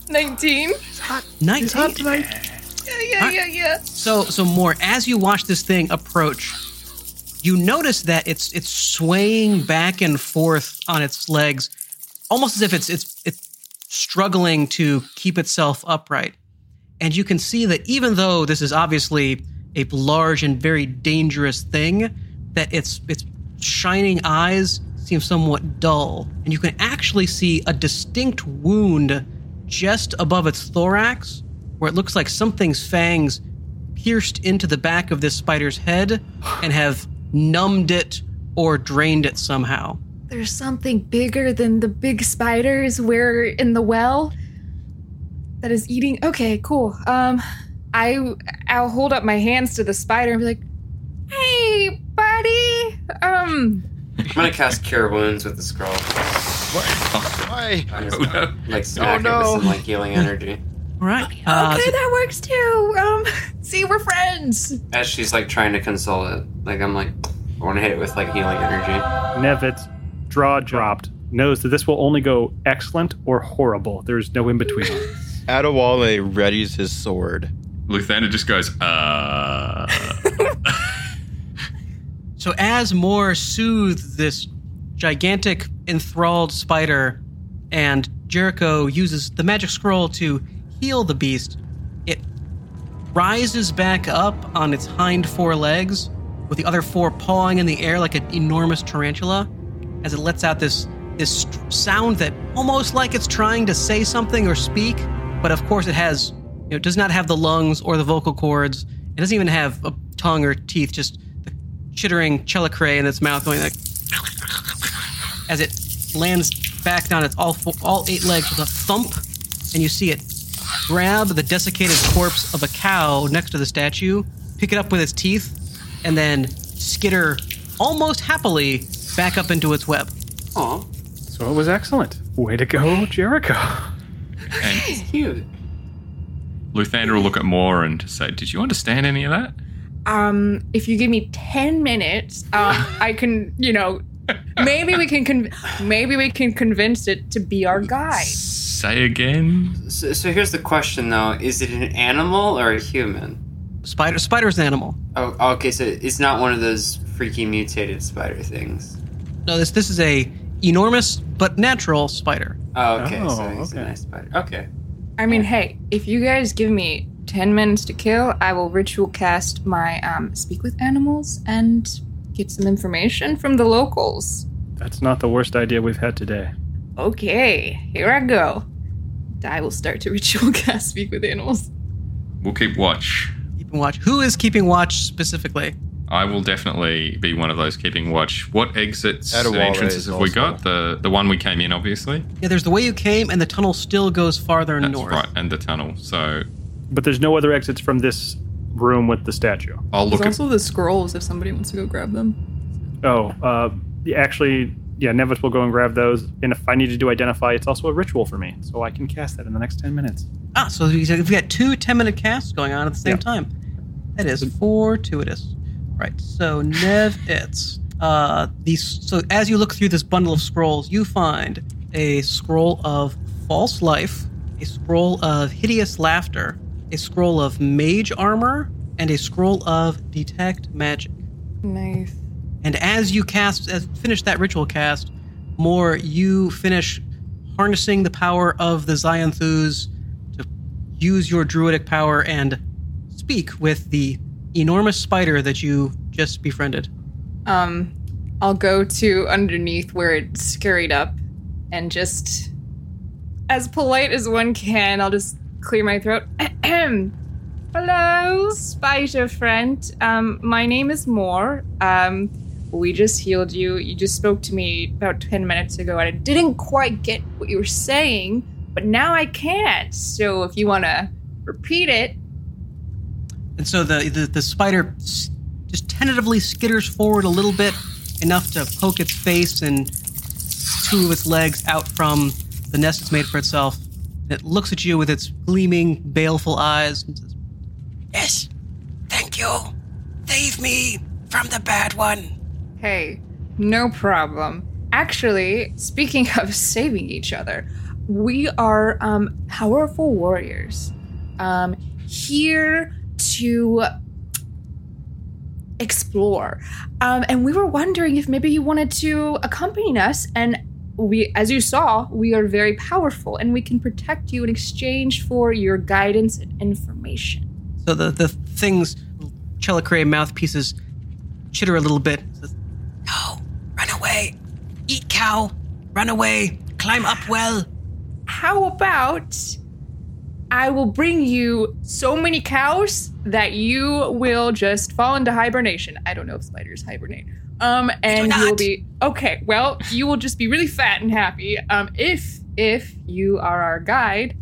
19. Hot. 19. Yeah, yeah, yeah, yeah. So, so Moore as you watch this thing approach, you notice that it's it's swaying back and forth on its legs, almost as if it's it's it's struggling to keep itself upright. And you can see that even though this is obviously a large and very dangerous thing, that its its shining eyes seem somewhat dull, and you can actually see a distinct wound just above its thorax, where it looks like something's fangs pierced into the back of this spider's head and have numbed it or drained it somehow. There's something bigger than the big spiders where in the well. that is eating. Okay, cool. Um, I I'll hold up my hands to the spider and be like, "Hey, buddy. Um, I'm gonna cast Cure Wounds with the scroll. [laughs] Why? I'm just Oh, gonna, no. like smack it no. with some like healing energy. All right. Uh, okay, so- that works too. Um, [laughs] see, we're friends. As she's like trying to console it, like I'm like, I want to hit it with like healing energy. Nevitz, draw dropped, knows that this will only go excellent or horrible. There's no in between. [laughs] Adewale readies his sword. Luthander just goes, uh. [laughs] So as Moore soothes this gigantic enthralled spider, and Jericho uses the magic scroll to heal the beast, it rises back up on its hind four legs, with the other four pawing in the air like an enormous tarantula, as it lets out this this sound that almost like it's trying to say something or speak, but of course it has, you know, it does not have the lungs or the vocal cords. It doesn't even have a tongue or teeth, just the chittering chelicerae in its mouth going like as it lands back down its all four, all eight legs with a thump, and you see it grab the desiccated corpse of a cow next to the statue, pick it up with its teeth, and then skitter almost happily back up into its web. Aw, so it was excellent. Way to go, Jericho. And cute. Luthander will look at Moore and say, Did you understand any of that? um, if you give me ten minutes, um, [laughs] I can, you know, maybe we can, con- maybe we can convince it to be our guide." Say again? So, so here's the question though: Is it an animal or a human? Spider spider's an animal. Oh, okay. So it's not one of those freaky mutated spider things. No, this this is a enormous but natural spider. Oh, okay. Oh, so he's a okay. nice spider. Okay. I mean, hey, if you guys give me 10 minutes to kill, I will ritual cast my um, speak with animals and get some information from the locals. That's not the worst idea we've had today. Okay, here I go. I will start to [laughs] ritual cast speak with animals. We'll keep watch. Keeping watch. Who is keeping watch specifically? I will definitely be one of those keeping watch. What exits and entrances is have we got? The the one we came in, obviously. Yeah, there's the way you came, and the tunnel still goes farther north. That's north. right, and the tunnel. So But there's no other exits from this room with the statue. I'll look There's at. also the scrolls if somebody wants to go grab them. Oh, uh, actually, yeah, Nevitz will go and grab those. And if I need to do identify, it's also a ritual for me, so I can cast that in the next 10 minutes. Ah, so we've got two 10 minute casts going on at the same Yeah. time. That is fortuitous. Right, so Nev it's uh these so as you look through this bundle of scrolls, you find a scroll of false life, a scroll of hideous laughter, a scroll of mage armor, and a scroll of detect magic. Nice. And as you cast, as finish that ritual cast, Moore you finish harnessing the power of the Zionthus to use your druidic power and speak with the enormous spider that you just befriended. Um, I'll go to underneath where it scurried up and just, as polite as one can, I'll just clear my throat. [clears throat] Hello, spider friend. Um, my name is Moore. Um, we just healed you. You just spoke to me about 10 minutes ago, and I didn't quite get what you were saying, but now I can. So if you want to repeat it, And so the the, the spider just tentatively skitters forward a little bit, enough to poke its face and two of its legs out from the nest it's made for itself. It looks at you with its gleaming, baleful eyes and says, Yes, thank you. Save me from the bad one. Hey, no problem. Actually, speaking [laughs] of saving each other, we are um, powerful warriors um, here to explore. Um, and we were wondering if maybe you wanted to accompany us. And we, as you saw, we are very powerful and we can protect you in exchange for your guidance and information. So the, the thing's chelicerae mouthpieces chitter a little bit. Says, no, run away. Eat cow. Run away. Climb up well. how about I will bring you so many cows that you will just fall into hibernation. I don't know if spiders hibernate. Um, and you will be okay. Well, you will just be really fat and happy. Um, if if you are our guide,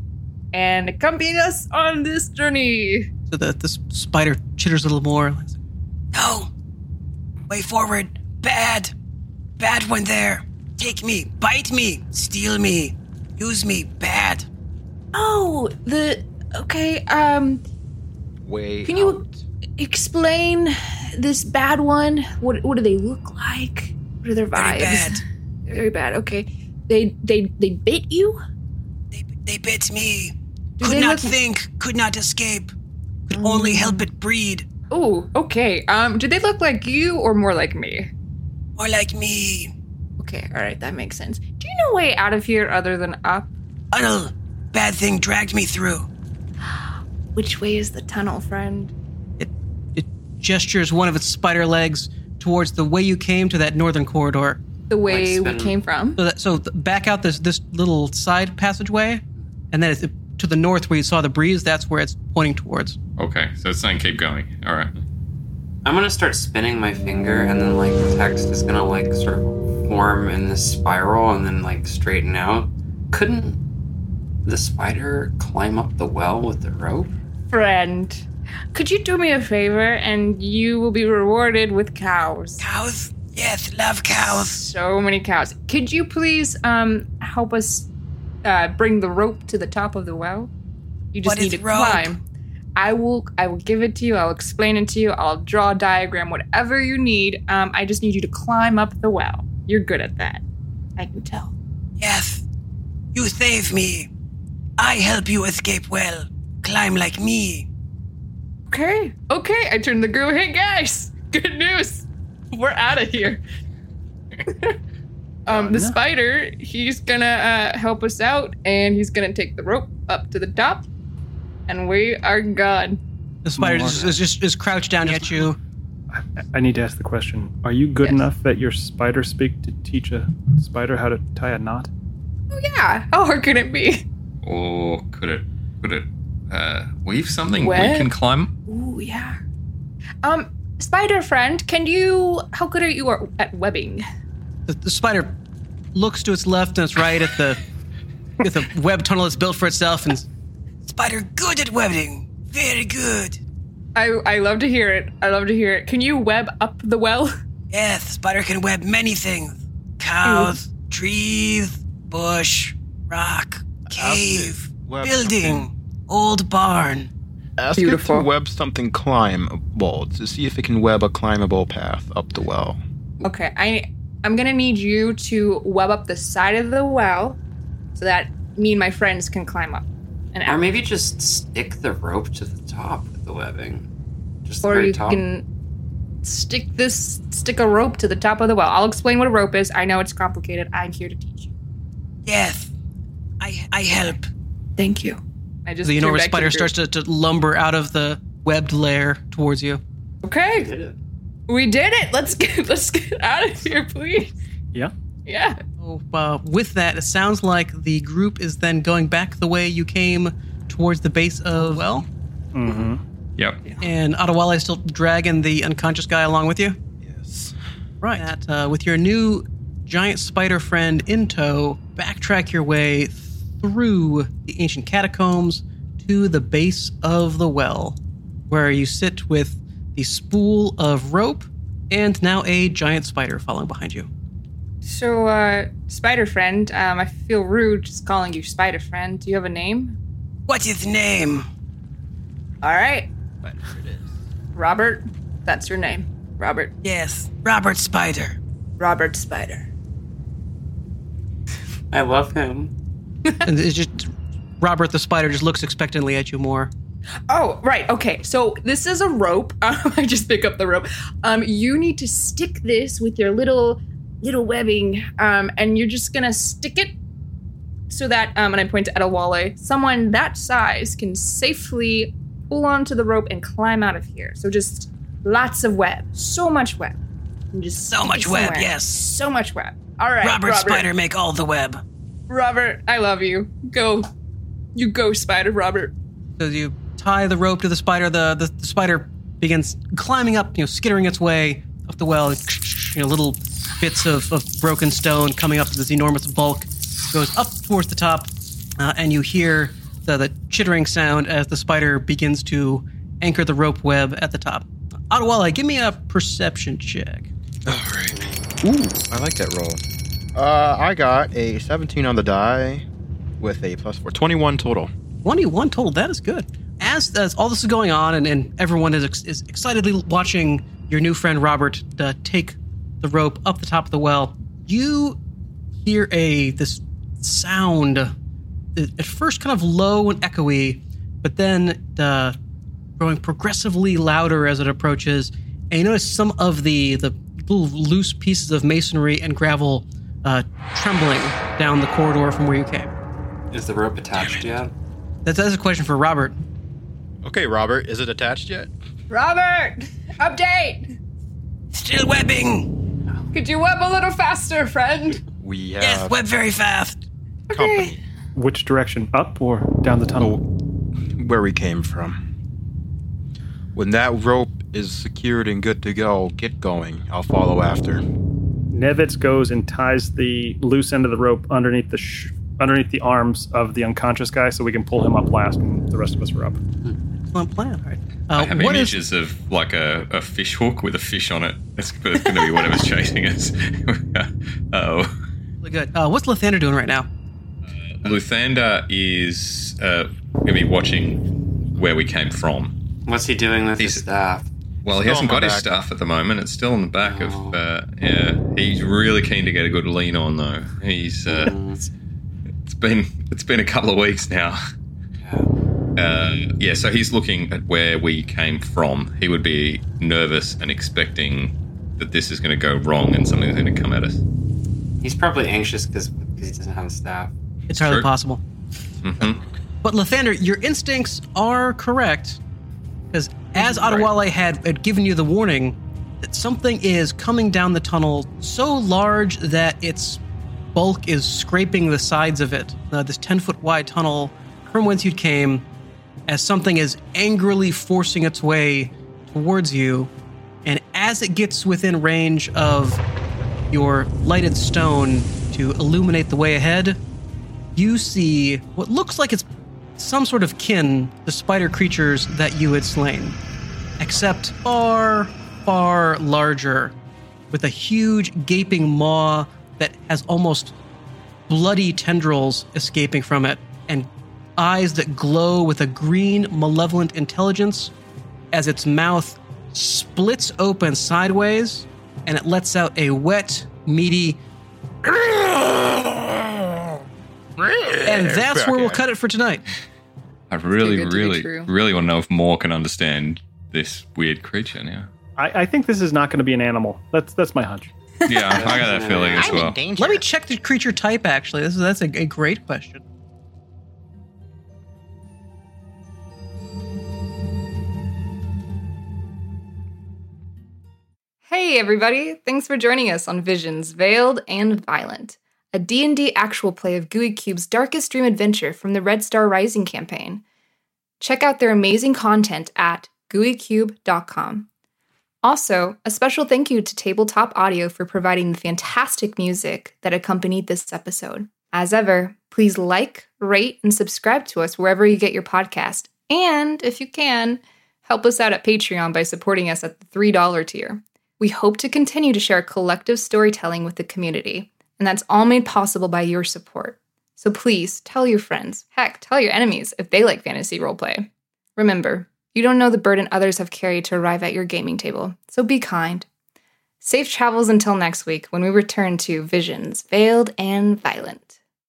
and accompany us on this journey. So the this spider chitters a little more. No. Way forward. Bad. Bad one there. Take me. Bite me. Steal me. Use me. Bad. Oh, the okay. Um, Way Can you- out. explain this bad one. What what do they look like? What are their vibes? Very bad. [laughs] Very bad. Okay. They they they bit you. They, they bit me. Do could not look- think. Could not escape. Could only help it breed. Oh, okay. Um, do they look like you or more like me? Or like me. Okay, all right, that makes sense. Do you know a way out of here other than up? Tunnel. Bad thing dragged me through. [gasps] Which way is the tunnel, friend? It it gestures one of its spider legs towards the way you came to that northern corridor. The way we spin- came from. So that so th- back out this this little side passageway, and then it's to the north where you saw the breeze. That's where it's pointing towards. Okay, so it's saying keep going. All right. I'm gonna start spinning my finger, and then like the text is gonna like sort of form in this spiral, and then like straighten out. Couldn't the spider climb up the well with the rope? Friend, could you do me a favor and you will be rewarded with cows? Cows? Yes, love cows. So many cows. Could you please um help us uh, bring the rope to the top of the well? You just What need is to rope? climb. I will I will give it to you. I'll explain it to you. I'll draw a diagram, whatever you need. Um, I just need you to climb up the well. You're good at that. I can tell. Yes. You save me. I help you escape well. Climb like me. Okay. Okay. I turned the girl. Hey guys, good news. We're out of here. [laughs] um, the spider, he's gonna uh, help us out, and he's gonna take the rope up to the top, and we are gone. The spider is, is just is crouched down at you. I, I need to ask the question: Are you good Yes. enough at your spider speak to teach a spider how to tie a knot? Oh yeah. How hard can it be? Or could it could it uh, weave something What? we can climb? Ooh yeah. Um, spider friend, can you? How good are you at- at webbing? The, the spider looks to its left and its right at the [laughs] at the web tunnel it's built for itself, and Spider good at webbing. Very good. I I love to hear it. I love to hear it. Can you web up the well? [laughs] Yes, spider can web many things. Cows, trees, bush, rock, cave, Web building, old barn. Ask Beautiful. it to web something climbable to see if it can web a climbable path up the well. Okay, I I'm gonna need you to web up the side of the well, so that me and my friends can climb up. And Or maybe just stick the rope to the top with the webbing. Just the or very you top. can stick this stick a rope to the top of the well. I'll explain what a rope is. I know it's complicated. I'm here to teach you. Yes, I I help. Thank you. I just the enormous back to spider the starts to, to lumber out of the webbed lair towards you. Okay, Did it. we did it. Let's get [laughs] let's get out of here, please. Yeah. Yeah. Oh, uh, with that, it sounds like the group is then going back the way you came towards the base of well, Mm-hmm. Yep. and Adewale is still dragging the unconscious guy along with you. Yes. Right. That, uh, with your new giant spider friend in tow, backtrack your way through the ancient catacombs to the base of the well, where you sit with the spool of rope and now a giant spider following behind you. So, uh, spider friend, um, I feel rude just calling you spider friend. Do you have a name? What is his name? All right, Robert. That's your name, Robert. Yes, Robert Spider. Robert Spider. I love him. [laughs] and it's just Robert the spider just looks expectantly at you Moore. Oh, right. Okay. So this is a rope. [laughs] Um, I just pick up the rope. Um, you need to stick this with your little little webbing, um, and you're just gonna stick it so that, um, and I point to Adewale, someone that size can safely pull onto the rope and climb out of here. So just lots of web, so much web. And just So much web, somewhere. yes. So much web. All right, Robert, Spider make all the web. Robert, I love you. Go, you go, Spider, Robert. So you tie the rope to the spider. The, the, the spider begins climbing up, you know, skittering its way up the well. You know, little bits of, of broken stone coming up to this enormous bulk. Goes up towards the top, uh, and you hear with uh, the chittering sound as the spider begins to anchor the rope web at the top. Adewale, give me a perception check. All right. Ooh, I like that roll. Uh, I got a 17 on the die with a plus four. 21 total. 21 total. That is good. As, as all this is going on and, and everyone is, ex- is excitedly watching your new friend Robert uh, take the rope up the top of the well, you hear a this sound. At first, kind of low and echoey, but then uh, growing progressively louder as it approaches. And you notice some of the the little loose pieces of masonry and gravel uh, trembling down the corridor from where you came. Is the rope attached yet? That's, that's a question for Robert. Okay, Robert, is it attached yet? Robert, update. Still webbing. Could you web a little faster, friend? We have Yes, web very fast. company Which direction? Up or down the tunnel? where we came from. When that rope is secured and good to go, get going. I'll follow after. Nevitz goes and ties the loose end of the rope underneath the sh- underneath the arms of the unconscious guy, so we can pull him up last, and the rest of us are up. Excellent plan. All right. I Uh, have what is- images of like a, a fish hook with a fish on it. It's going to be whatever's [laughs] chasing us. [laughs] oh. really good. Uh, what's Lathander doing right now? Luthander is uh, going to be watching where we came from. What's he doing with He's- his staff? Well, he hasn't on my got his back. stuff at the moment. It's still in the back Oh. of. Uh, yeah, he's really keen to get a good lean on though. He's. Uh, Mm, it's been it's been a couple of weeks now. Uh, yeah, so he's looking at where we came from. He would be nervous and expecting that this is going to go wrong and something's going to come at us. He's probably anxious because he doesn't have a staff. It's entirely True. possible. hmm But Lathander, your instincts are correct. Because as Right. Had, had given you the warning that something is coming down the tunnel so large that its bulk is scraping the sides of it, uh, this 10 foot wide tunnel from whence you came, as something is angrily forcing its way towards you. And as it gets within range of your lighted stone to illuminate the way ahead, you see what looks like it's some sort of kin to spider creatures that you had slain, except far, far larger, with a huge gaping maw that has almost bloody tendrils escaping from it, and eyes that glow with a green, malevolent intelligence as its mouth splits open sideways and it lets out a wet, meaty. And that's where we'll cut it for tonight. I really, Too good to be really, true. really want to know if Moore can understand this weird creature now. I, I think this is not going to be an animal. That's that's my hunch. Yeah, I got that [laughs] feeling as well. Let me check the creature type. Actually, this is that's a, a great question. Hey everybody, thanks for joining us on Visions Veiled and Violent, a D&D actual play of Gooey Cube's Darkest Dream Adventure from the Red Star Rising campaign. Check out their amazing content at gooeycube.com. Also, a special thank you to Tabletop Audio for providing the fantastic music that accompanied this episode. As ever, please like, rate, and subscribe to us wherever you get your podcast. And if you can, help us out at Patreon by supporting us at the $3 tier. We hope to continue to share collective storytelling with the community, and that's all made possible by your support. So please tell your friends, heck, tell your enemies if they like fantasy roleplay. Remember, you don't know the burden others have carried to arrive at your gaming table, so be kind. Safe travels until next week when we return to Visions Veiled and Violent.